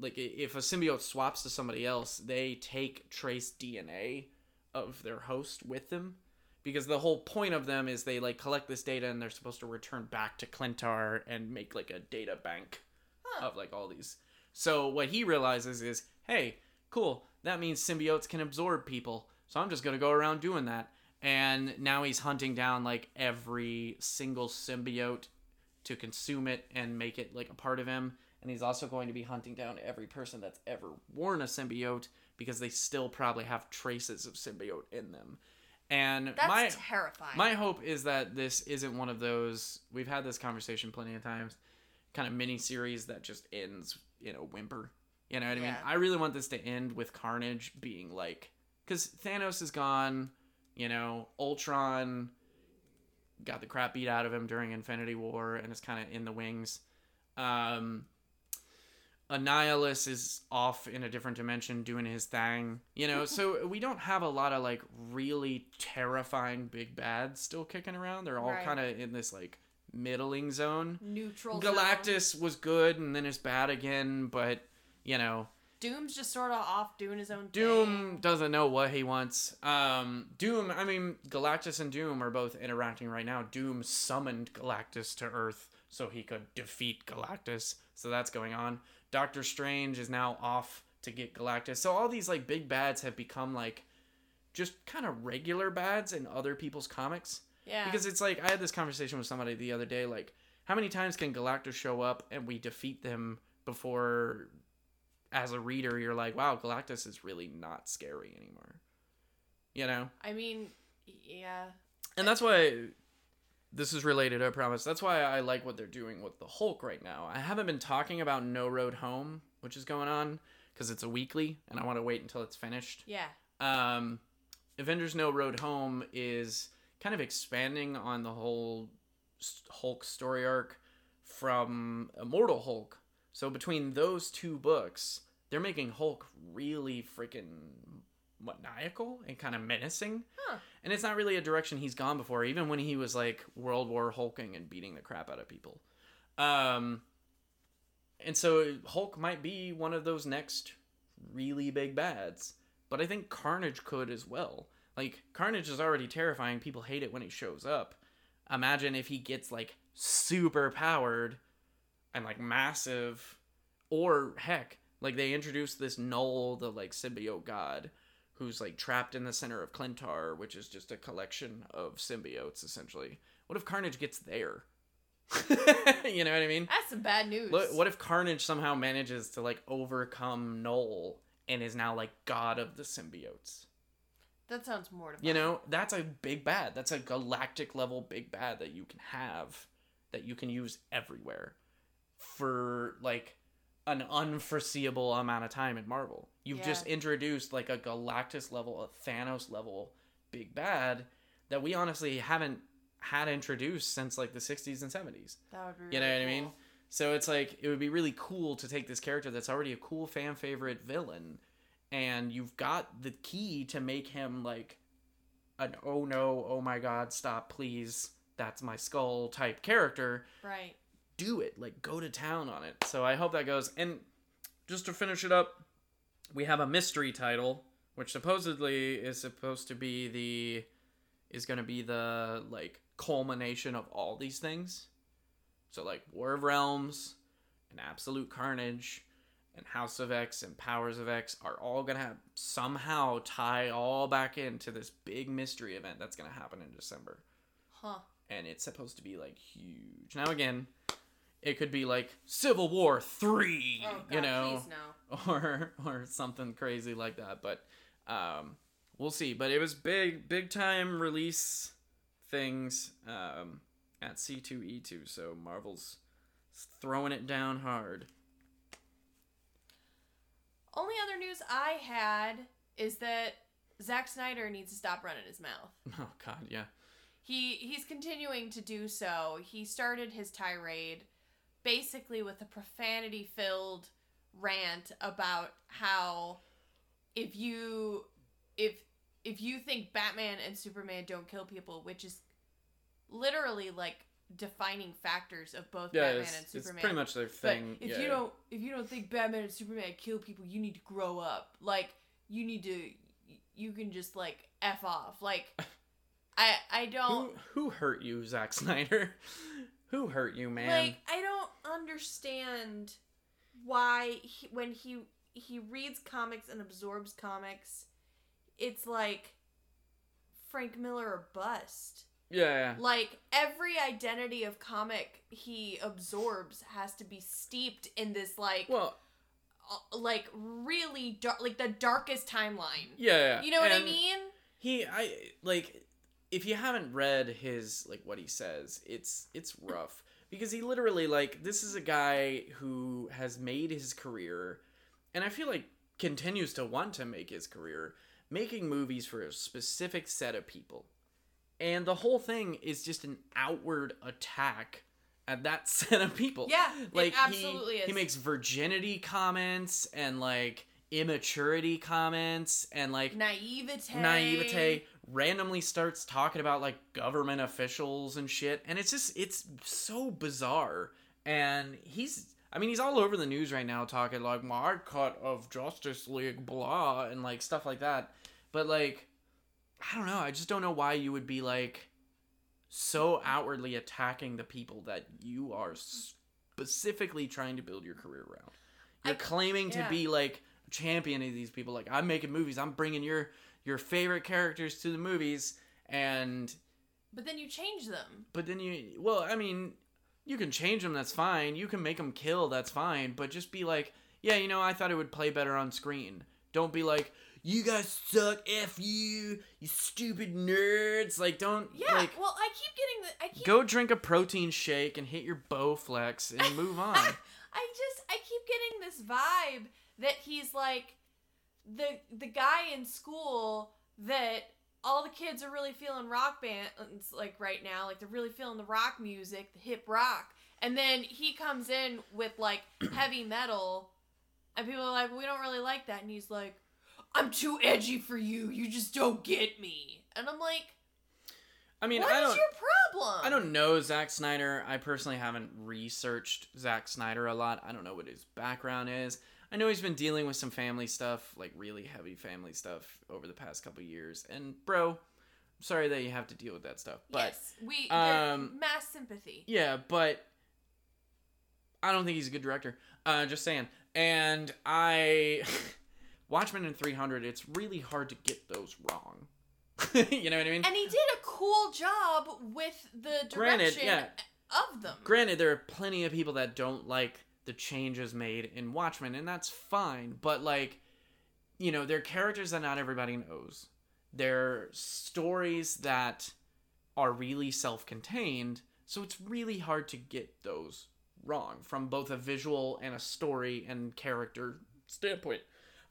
like if a symbiote swaps to somebody else, they take trace DNA of their host with them because the whole point of them is they like collect this data and they're supposed to return back to Klyntar and make like a data bank Huh. of like all these. So what he realizes is, hey, cool, that means symbiotes can absorb people. So I'm just gonna go around doing that. And now he's hunting down like every single symbiote to consume it and make it like a part of him. And he's also going to be hunting down every person that's ever worn a symbiote because they still probably have traces of symbiote in them. And That's my terrifying. my hope is that this isn't one of those. We've had this conversation plenty of times. Kind of mini series that just ends in a whimper. You know what I mean? I really want this to end with Carnage being like, because Thanos is gone. You know, Ultron got the crap beat out of him during Infinity War and is kind of in the wings. Um, Annihilus is off in a different dimension doing his thing. You know, so we don't have a lot of like really terrifying big bads still kicking around. They're all Right. kind of in this like middling zone. Neutral. zone. Galactus was good and then is bad again, but you know, Doom's just sort of off doing his own Doom thing. doesn't know what he wants. Um, Doom, I mean, Galactus and Doom are both interacting right now. Doom summoned Galactus to Earth so he could defeat Galactus. So that's going on. Doctor Strange is now off to get Galactus. So all these like big bads have become like just kind of regular bads in other people's comics. Yeah. Because it's like I had this conversation with somebody the other day like how many times can Galactus show up and we defeat them before as a reader you're like wow Galactus is really not scary anymore. You know? I mean, yeah. And that's why this is related, I promise. That's why I like what they're doing with the Hulk right now. I haven't been talking about No Road Home, which is going on because it's a weekly and I want to wait until it's finished Yeah. um, Avengers No Road Home is kind of expanding on the whole Hulk story arc from Immortal Hulk. So between those two books, they're making Hulk really freaking maniacal and kind of menacing. Huh. And it's not really a direction he's gone before, even when he was like World War Hulking and beating the crap out of people. Um, and so Hulk might be one of those next really big bads. But I think Carnage could as well. Like Carnage is already terrifying. People hate it when he shows up. Imagine if he gets like super powered and like massive or heck, like they introduced this Null, the like symbiote god, who's like trapped in the center of Klyntar, which is just a collection of symbiotes essentially. What if Carnage gets there? you know what I mean? That's some bad news. What, what if Carnage somehow manages to like overcome Null and is now like god of the symbiotes? That sounds mortifying. You know, that's a big bad. That's a galactic level big bad that you can have that you can use everywhere for like an unforeseeable amount of time in Marvel. You've just introduced like a Galactus level, a Thanos level big bad that we honestly haven't had introduced since like the 60s and 70s. That would be. You know really what I mean? So it's like it would be really cool to take this character that's already a cool fan favorite villain, and you've got the key to make him like an oh no, oh my god, stop please, that's my skull type character. Right. Do it, like go to town on it. So I hope that goes. And just to finish it up, we have a mystery title, which supposedly is supposed to be the is going to be the like culmination of all these things. So like War of Realms and Absolute Carnage and House of X and Powers of X are all going to somehow tie all back into this big mystery event that's going to happen in December. Huh. And it's supposed to be like huge. Now again, it could be like Civil War 3, Oh God, you know no. or or something crazy like that. But um, we'll see. But it was big, big time release things um, at C two E two. So Marvel's throwing it down hard. Only other news I had is that Zack Snyder needs to stop running his mouth. Oh God, yeah. He he's continuing to do so. He started his tirade basically with a profanity filled rant about how if you if if you think Batman and Superman don't kill people, which is literally like defining factors of both Yeah, Batman it's, and it's Superman. pretty much their But thing. if yeah, you yeah. don't if you don't think Batman and Superman kill people, you need to grow up. Like you need to you can just like F off. Like I I don't who who hurt you, Zack Snyder? Who hurt you, man? like I don't understand why he, when he he reads comics and absorbs comics, it's like Frank Miller or bust. yeah. Like every identity of comic he absorbs has to be steeped in this like Well, uh, like really dark like the darkest timeline. yeah, yeah. You know what I mean? he i like if you haven't read his like what he says it's it's rough. Because he literally like this is a guy who has made his career and i feel like continues to want to make his career making movies for a specific set of people. And the whole thing is just an outward attack at that set of people. Yeah, like absolutely he, is. he makes virginity comments and like immaturity comments and like Naivete. naivete randomly starts talking about like government officials and shit and it's just it's so bizarre and he's i mean he's all over the news right now talking like my cut of justice league blah and like stuff like that but like i don't know i just don't know why you would be like so outwardly attacking the people that you are specifically trying to build your career around you're I- claiming to yeah. be like a champion of these people. Like i'm making movies. I'm bringing your your favorite characters to the movies and But then you change them. but then you well i mean you can change them that's fine. You can make them kill that's fine. But just be like yeah you know i thought it would play better on screen. Don't be like you guys suck f you you stupid nerds. Like don't Yeah. like well, I keep getting the I keep go drink a protein shake and hit your bowflex and move on. I just I keep getting this vibe that he's like the the guy in school that all the kids are really feeling rock bands like right now, like they're really feeling the rock music, the hip rock. And then he comes in with like heavy metal and people are like, "We don't really like that." And he's like, "I'm too edgy for you. You just don't get me." And I'm like, i mean "What i is don't your problem?" I don't know Zack Snyder. I personally haven't researched Zack Snyder a lot. I don't know what his background is. I know he's been dealing with some family stuff, like really heavy family stuff over the past couple years. And bro, I'm sorry that you have to deal with that stuff. But yes, we um, mass sympathy. yeah, but I don't think he's a good director. Uh, just saying. And I Watchmen and 300, it's really hard to get those wrong. you know what I mean? And he did a cool job with the Granted, direction yeah. of them. Granted, there are plenty of people that don't like the changes made in Watchmen, and that's fine. But like, you know, they're characters that not everybody knows. They're stories that are really self-contained, so it's really hard to get those wrong from both a visual and a story and character standpoint.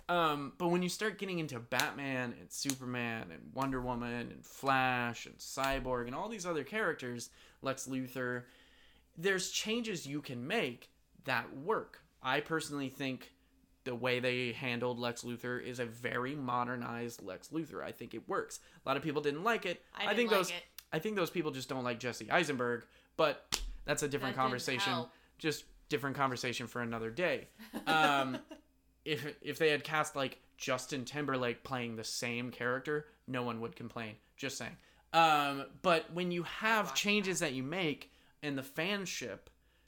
Um, but when you start getting into Batman and Superman and Wonder Woman and Flash and Cyborg and all these other characters, Lex Luthor, there's changes you can make that work. I personally think the way they handled Lex Luthor is a very modernized Lex Luthor. I think it works. A lot of people didn't like it. I didn't think like those it. I think those people just don't like Jesse Eisenberg, but that's a different That conversation. Just different conversation for another day. Um, if if they had cast like Justin Timberlake playing the same character, no one would complain. Just saying. Um, but when you have changes that you make and the fanship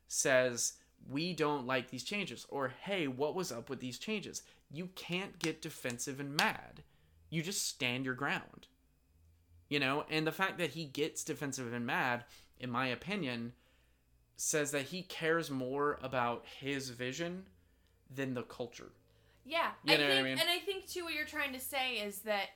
says we don't like these changes or hey, what was up with these changes? You can't get defensive and mad. You just stand your ground. You know, and the fact that he gets defensive and mad, in my opinion, says that he cares more about his vision than the culture. Yeah, You I know what I mean? and I think too what you're trying to say is that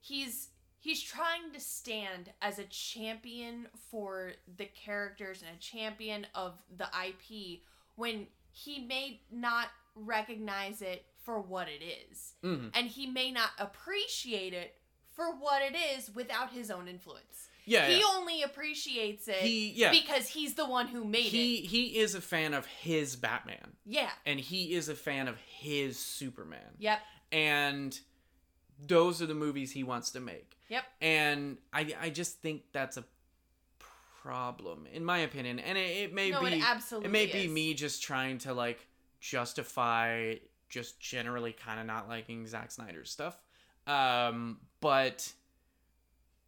he's he's trying to stand as a champion for the characters and a champion of the IP when he may not recognize it for what it is. Mhm. and he may not appreciate it for what it is without his own influence. Yeah, he yeah. only appreciates it He- yeah. because he's the one who made he it. he is a fan of his Batman, Yeah. and he is a fan of his Superman, Yep. and those are the movies he wants to make. Yep. And I I just think that's a problem, in my opinion. And it, it may No, be it absolutely it may be me just trying to like justify just generally kind of not liking Zack Snyder's stuff. Um, but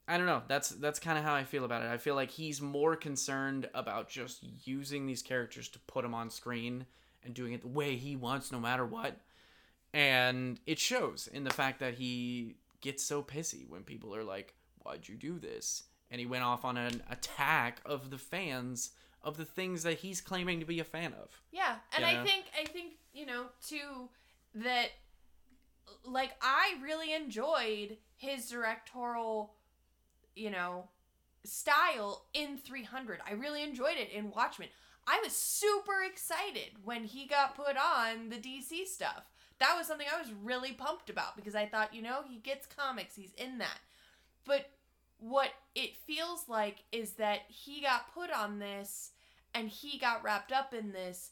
I don't know. That's that's kind of how I feel about it. I feel like he's more concerned about just using these characters to put them on screen and doing it the way he wants, no matter what. And it shows in the fact that he gets so pissy when people are like, "Why'd you do this?" And he went off on an attack of the fans of the things that he's claiming to be a fan of. Yeah, and You I think I think you know too that like I really enjoyed his directorial, you know, style in 300. I really enjoyed it in Watchmen. I was super excited when he got put on the DC stuff. That was something I was really pumped about because I thought, you know, he gets comics, he's in that. But what it feels like is that he got put on this and he got wrapped up in this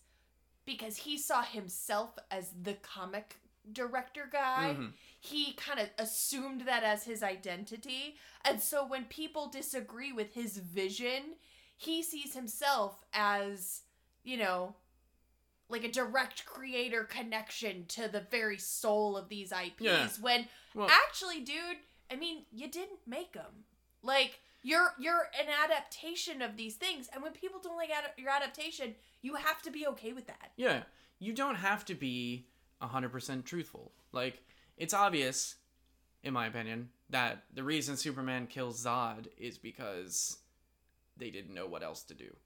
because he saw himself as the comic director guy. Mhm. He kind of assumed that as his identity. And so when people disagree with his vision, he sees himself as, you know, like a direct creator connection to the very soul of these IPs. Yeah. When Well- actually, dude, I mean, you didn't make them. Like you're you're an adaptation of these things, and when people don't like ad- your adaptation, you have to be okay with that. Yeah, you don't have to be 100% truthful. Like, it's obvious, in my opinion, that the reason Superman kills Zod is because they didn't know what else to do.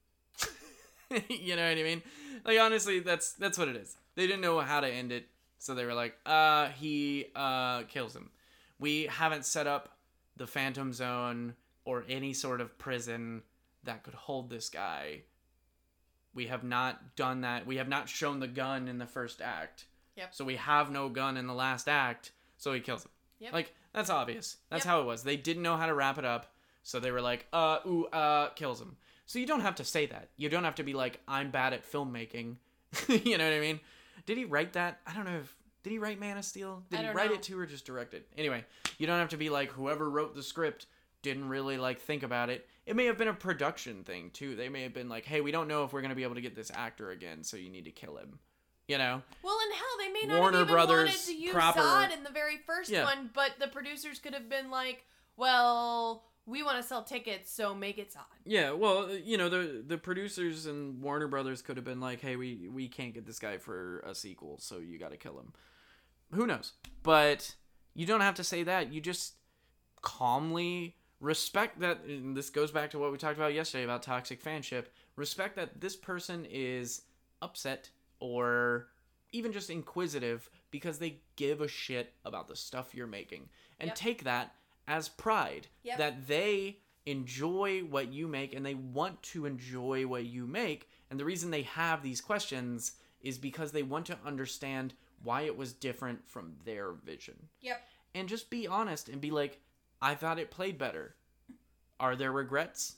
you know what I mean? Like, honestly, that's that's what it is. They didn't know how to end it, so they were like, uh, he uh, kills him. We haven't set up the Phantom Zone or any sort of prison that could hold this guy we have not done that. We have not shown the gun in the first act. Yep. So we have no gun in the last act, so he kills him. Yep. Like that's obvious. That's Yep. how it was. They didn't know how to wrap it up, so they were like, "Uh, ooh, uh, kills him." So you don't have to say that. You don't have to be like, "I'm bad at filmmaking." you know what I mean? Did he write that? I don't know if did he write Man of Steel? Did he write know. it too or just direct it? Anyway, you don't have to be like whoever wrote the script didn't really like think about it. It may have been a production thing too. They may have been like, "Hey, we don't know if we're going to be able to get this actor again, so you need to kill him." You know? Well, and hell, they may not Warner have even wanted Brothers to use proper- Zod in the very first Yeah. one, but the producers could have been like, "Well, we want to sell tickets, so make it Zod." Yeah, well, uh, you know, the the producers and Warner Brothers could have been like, "Hey, we we can't get this guy for a sequel, so you got to kill him." Who knows? But you don't have to say that. You just calmly respect that and this goes back to what we talked about yesterday about toxic fanship. Respect that this person is upset or even just inquisitive because they give a shit about the stuff you're making. And Yep. take that as pride Yep. that they enjoy what you make and they want to enjoy what you make and the reason they have these questions is because they want to understand why it was different from their vision Yep. and just be honest and be like i thought it played better are there regrets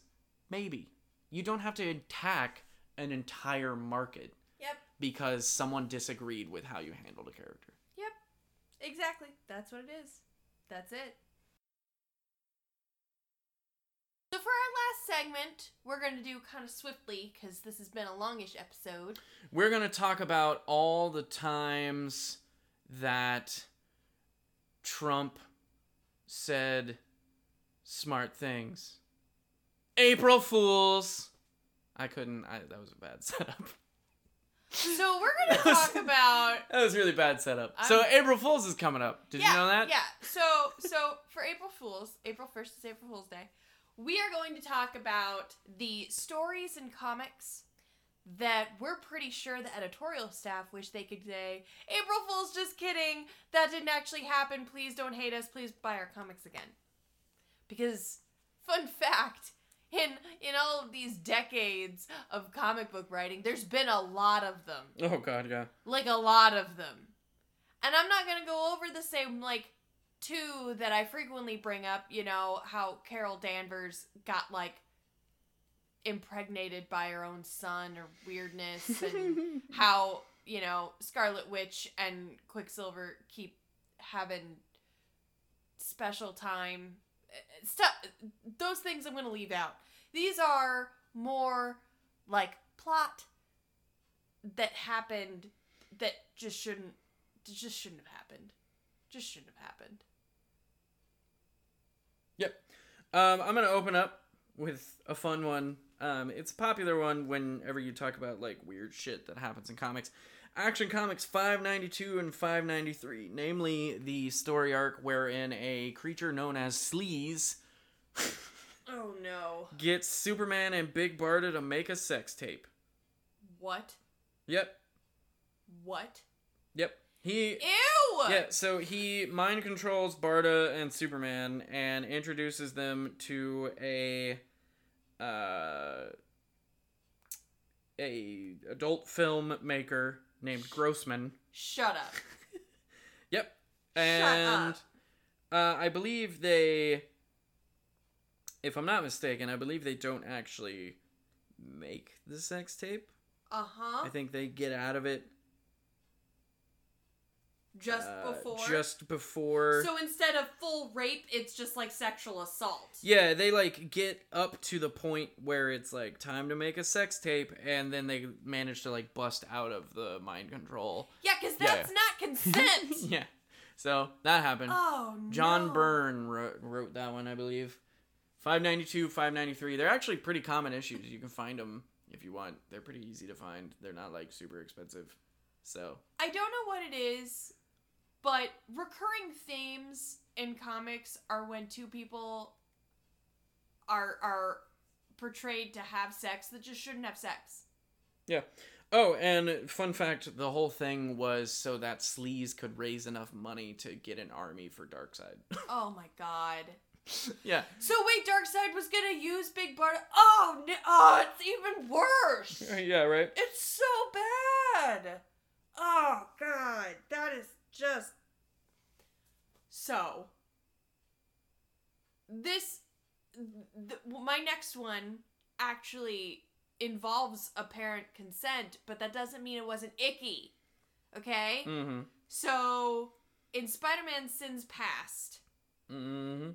maybe you don't have to attack an entire market Yep. because someone disagreed with how you handled a character Yep. Exactly. That's what it is. That's it. So for our last segment, we're going to do kind of swiftly because this has been a longish episode. We're going to talk about all the times that Trump said smart things. April Fools. I couldn't. I, that was a bad setup. So we're going to talk about That was a really bad setup. so I'm- April Fools is coming up. Did yeah, you know that? Yeah. So so for April Fools, April 1st is April Fools Day. We are going to talk about the stories and comics that we're pretty sure the editorial staff wish they could say, April Fools, just kidding. That didn't actually happen. Please don't hate us. Please buy our comics again. Because, fun fact, in in all of these decades of comic book writing, there's been a lot of them Oh God, yeah. like a lot of them. And I'm not gonna go over the same like two that I frequently bring up, you know, how Carol Danvers got like impregnated by her own son or weirdness and how, you know, Scarlet Witch and Quicksilver keep having special time stuff those things I'm going to leave out. These are more like plot that happened that just shouldn't just shouldn't have happened. Just shouldn't have happened. Yep. Um, I'm gonna open up with a fun one. Um, it's a popular one whenever you talk about like weird shit that happens in comics. Action Comics 592 and 593, namely the story arc wherein a creature known as Sleez Oh no. gets Superman and Big Barda to make a sex tape. What? Yep. What? Yep. He Ew! Yeah, so he mind controls Barda and Superman and introduces them to a uh a adult film maker named Grossman. Shut up. Yep. And uh I believe they if I'm not mistaken, I believe they don't actually make the sex tape. Uh-huh. I think they get out of it just uh, before. just before So instead of full rape, it's just like sexual assault. Yeah, they like get up to the point where it's like time to make a sex tape, and then they manage to like bust out of the mind control. Yeah, because Yeah, that's not consent. yeah, so that happened. oh no. John Byrne wrote, wrote that one, I believe. 592, 593. They're actually pretty common issues. You can find them if you want. They're pretty easy to find. They're not like super expensive. So, I don't know what it is, but recurring themes in comics are when two people are are portrayed to have sex that just shouldn't have sex. yeah. Oh, and fun fact the whole thing was so that Sleez could raise enough money to get an army for Darkseid. Oh my god. yeah. So wait, Darkseid was gonna use Big Barda. Oh, no, oh, it's even worse. Yeah, right? It's so bad. Oh god, that is just so. This, th- my next one actually involves apparent consent, but that doesn't mean it wasn't icky. Okay, Mm-hmm. so in Spider-Man: Sins Past, Mm-hmm.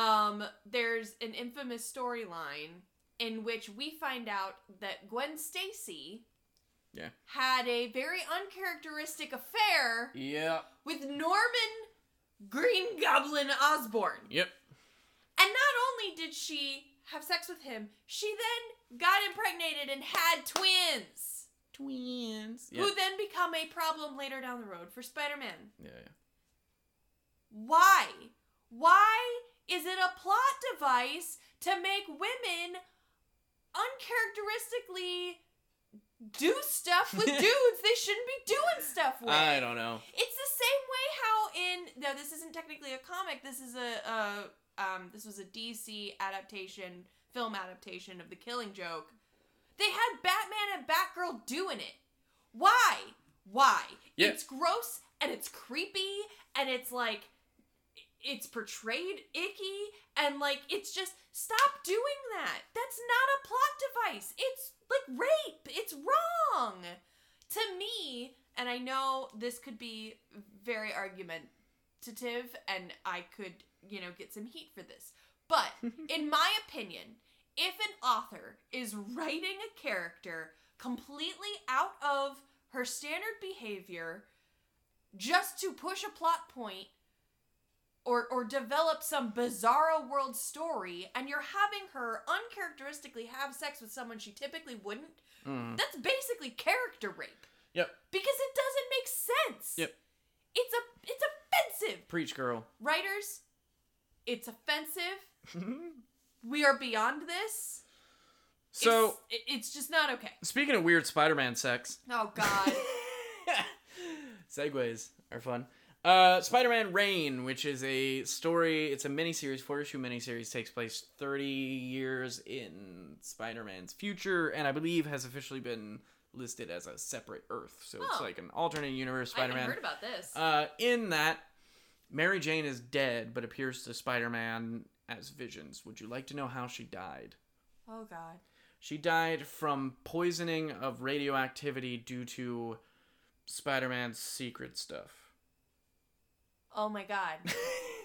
um, there's an infamous storyline in which we find out that Gwen Stacy Yeah. had a very uncharacteristic affair Yeah. with Norman Green Goblin Osborn. Yep. And not only did she have sex with him, she then got impregnated and had twins, Twins. Yeah. who then become a problem later down the road for Spider-Man. yeah, yeah. Why? Why is it a plot device to make women uncharacteristically do stuff with dudes they shouldn't be doing stuff with. I don't know. It's the same way how in no, this isn't technically a comic. This is a, a um, this was a DC adaptation, film adaptation of The Killing Joke. They had Batman and Batgirl doing it. Why? Why? Yeah. It's gross and it's creepy and it's like it's portrayed icky and like it's just stop doing that. That's not a plot device. It's like rape. It's wrong. To me, and I know this could be very argumentative and I could, you know, get some heat for this. But in my opinion, if an author is writing a character completely out of her standard behavior just to push a plot point or or develop some bizarro world story and you're having her uncharacteristically have sex with someone she typically wouldn't Mm. that's basically character rape Yep. because it doesn't make sense Yep. it's a it's offensive Preach, girl. writers it's offensive we are beyond this so, it's, it's just not okay speaking of weird Spider-Man sex, oh god Segues are fun. Uh, Spider-Man Reign, which is a story, it's a miniseries, four issue miniseries, takes place 30 years in Spider-Man's future, and I believe has officially been listed as a separate Earth. So it's Oh. like an alternate universe i haven't Spider-Man. heard about this Uh, in that, Mary Jane is dead, but appears to Spider-Man as visions. Would you like to know how she died? oh god She died from poisoning of radioactivity due to Spider-Man's secret stuff. Oh my god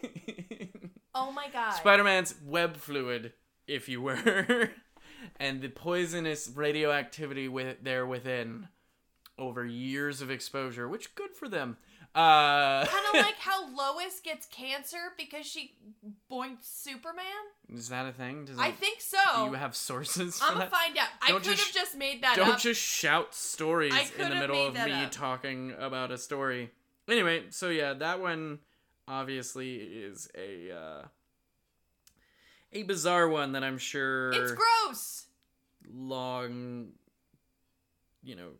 oh my god Spider-Man's web fluid, if you were, and the poisonous radioactivity with there within over years of exposure, which good for them. Uh, kind of like how Lois gets cancer because she boinked Superman. is that a thing? Does I it- think so. do you have sources for I'm gonna that? find out. I Don't could have just- just made that Don't up. just shout stories in the middle of me up. talking about a story. Anyway, so yeah, that one obviously is a uh, a bizarre one that I'm sure It's gross. long you know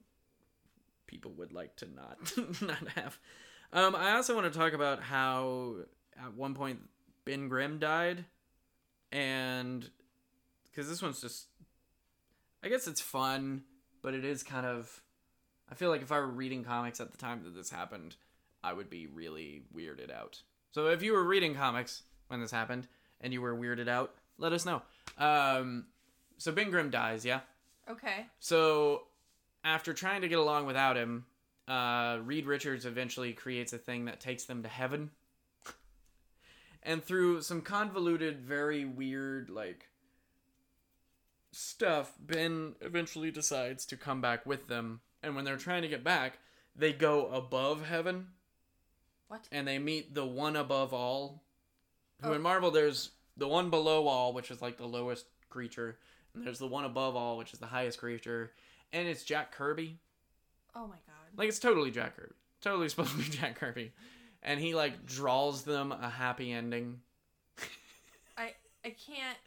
people would like to not not have. Um, I also want to talk about how at one point Ben Grimm died, and because this one's just, I guess it's fun, but it is kind of. I feel like if I were reading comics at the time that this happened, I would be really weirded out. So if you were reading comics when this happened and you were weirded out, let us know. Um, so Ben Grimm dies, yeah. Okay. So, after trying to get along without him, uh, Reed Richards eventually creates a thing that takes them to heaven. and through some convoluted, very weird, like, stuff, Ben eventually decides to come back with them. And when they're trying to get back, they go above heaven What? and they meet the one above all. Who Oh. in Marvel, there's the one below all, which is like the lowest creature, and there's the one above all, which is the highest creature, and it's Jack Kirby. Oh my god. Like it's totally Jack Kirby, totally supposed to be Jack Kirby, and he like draws them a happy ending. I I can't.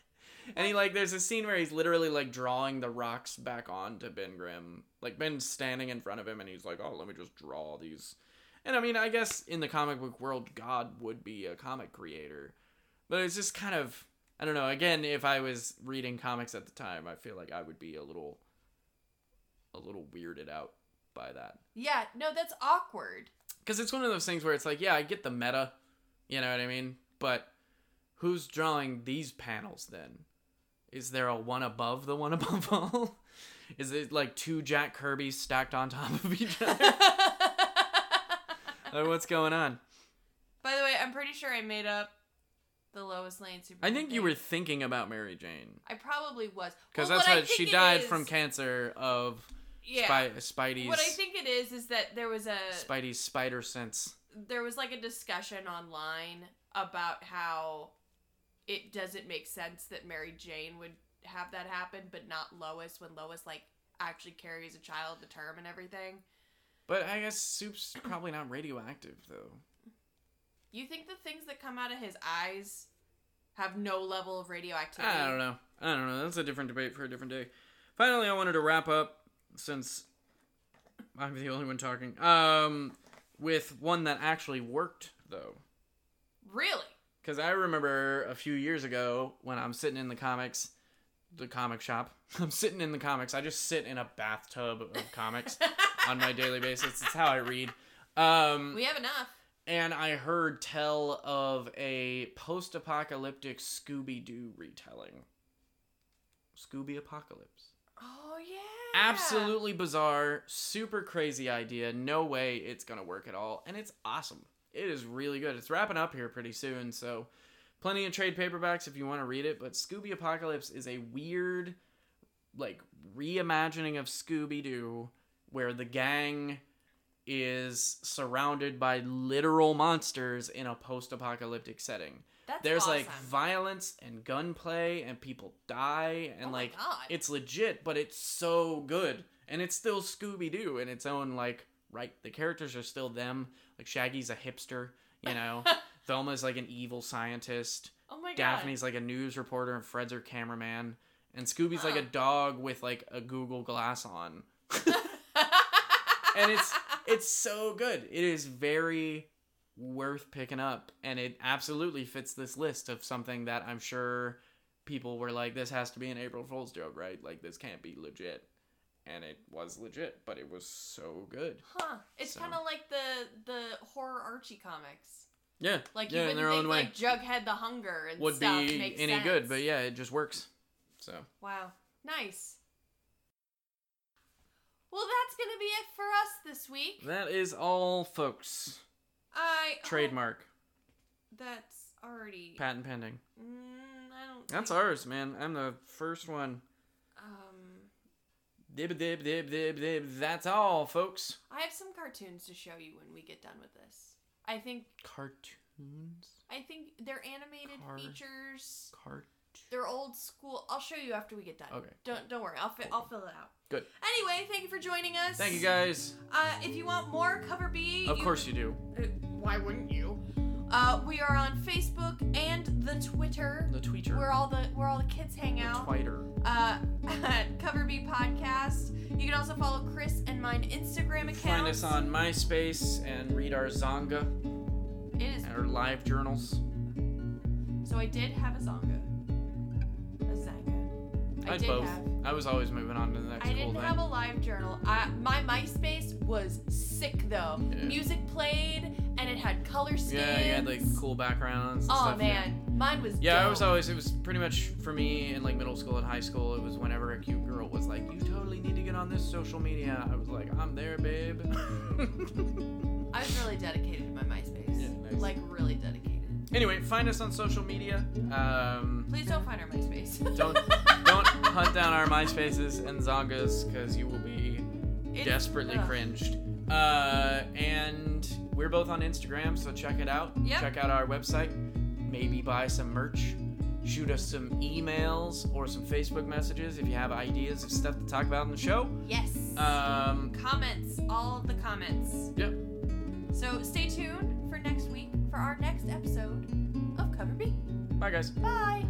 And he like there's a scene where he's literally like drawing the rocks back on to Ben Grimm. Like Ben's standing in front of him and he's like, "Oh, let me just draw these." And I mean, I guess in the comic book world, God would be a comic creator. But it's just kind of I don't know. Again, if I was reading comics at the time, I feel like I would be a little a little weirded out by that. Yeah. No, that's awkward. Cuz it's one of those things where it's like, yeah, I get the meta, you know what I mean? But who's drawing these panels then? Is there a one above the one above all? Is it like two Jack Kirby's stacked on top of each other? like, what's going on? By the way, I'm pretty sure I made up the Lois Lane super I Superman. think you were thinking about Mary Jane I probably was. because Well, that's what what she died is- from cancer of Yeah. Spy- Spidey's What I think it is is that there was a Spidey's spider sense. there was like a discussion online about how it doesn't make sense that Mary Jane would have that happen, but not Lois when Lois like actually carries a child to term and everything. But I guess Soup's probably not radioactive though. You think the things that come out of his eyes have no level of radioactivity? I don't know. I don't know. That's a different debate for a different day. Finally, I wanted to wrap up since I'm the only one talking. Um, with one that actually worked though. Really? Because I remember a few years ago when I'm sitting in the comics, the comic shop. I'm sitting in the comics. I just sit in a bathtub of comics on my daily basis. It's how I read. Um, We have enough. and I heard tell of a post-apocalyptic Scooby-Doo retelling. Scooby Apocalypse. Oh yeah. Absolutely bizarre, super crazy idea. No way it's gonna work at all, and it's awesome. It is really good. It's wrapping up here pretty soon, so plenty of trade paperbacks if you want to read it. But Scooby Apocalypse is a weird, like reimagining of Scooby Doo, where the gang is surrounded by literal monsters in a post-apocalyptic setting. That's There's like violence and gunplay, and people die, and Oh like it's legit, but it's so good, and it's still Scooby Doo in its own like right. The characters are still them. Like Shaggy's a hipster, you know. Velma's like an evil scientist. Oh my god. Daphne's like a news reporter, and Fred's her cameraman. And Scooby's like a dog with like a Google Glass on, and it's it's so good. It is very worth picking up, and it absolutely fits this list of something that I'm sure people were like, "This has to be an April Fool's joke, right? Like this can't be legit." And it was legit, but it was so good. Huh. It's So- kind of like the the horror Archie comics. Yeah, Like you yeah, in wouldn't their think own way like Jughead the Hunger and would stuff be any good, but yeah, it just works. So Wow. Nice. Well, that's going to be it for us this week. that is all, folks. I Trademark, That's already. patent pending. Mm, I don't. That's think- ours, man. I'm the first one. Um, Dib dib dib dib dib. That's all, folks. I have some cartoons to show you when we get done with this. I think. Cartoons. I think they're animated Car- features. Cart. They're old school. I'll show you after we get done. Okay. Don't don't worry. I'll fi- I'll fill it out. Good. Anyway, thank you for joining us. Thank you guys. Uh, if you want more cover B, Of course you do. Uh, why wouldn't you? Uh, we are on Facebook and the Twitter. The tweeter. Where all the where all the kids hang the out. twiter. Uh, at Cover B Podcast. You can also follow Chris and mine Instagram accounts. Find us on MySpace and read our Xanga, It is. our live journals. So I did have a Xanga. I I'd did both. have. I was always moving on to the next I cool didn't thing. have a live journal. I, my MySpace was sick though. Yeah. Music played and it had color skins. yeah, you had like cool backgrounds. And Oh stuff, man, mine was. Yeah, I was always. It was pretty much for me in like middle school and high school. It was whenever a cute girl was like, "You totally need to get on this social media." I was like, "I'm there, babe." I was really dedicated to my MySpace. Yeah, nice. Like really dedicated. Anyway, find us on social media. Um, Please don't find our MySpace. don't don't hunt down our MySpaces and Xangas because you will be It's- desperately ugh. cringed. Uh, and we're both on Instagram, so check it out. Yep. Check out our website. Maybe buy some merch. Shoot us some emails or some Facebook messages if you have ideas of stuff to talk about in the show. Yes. Um, comments, all the comments. Yep. So stay tuned for next week for our next episode of Cover B. bye, guys. Bye.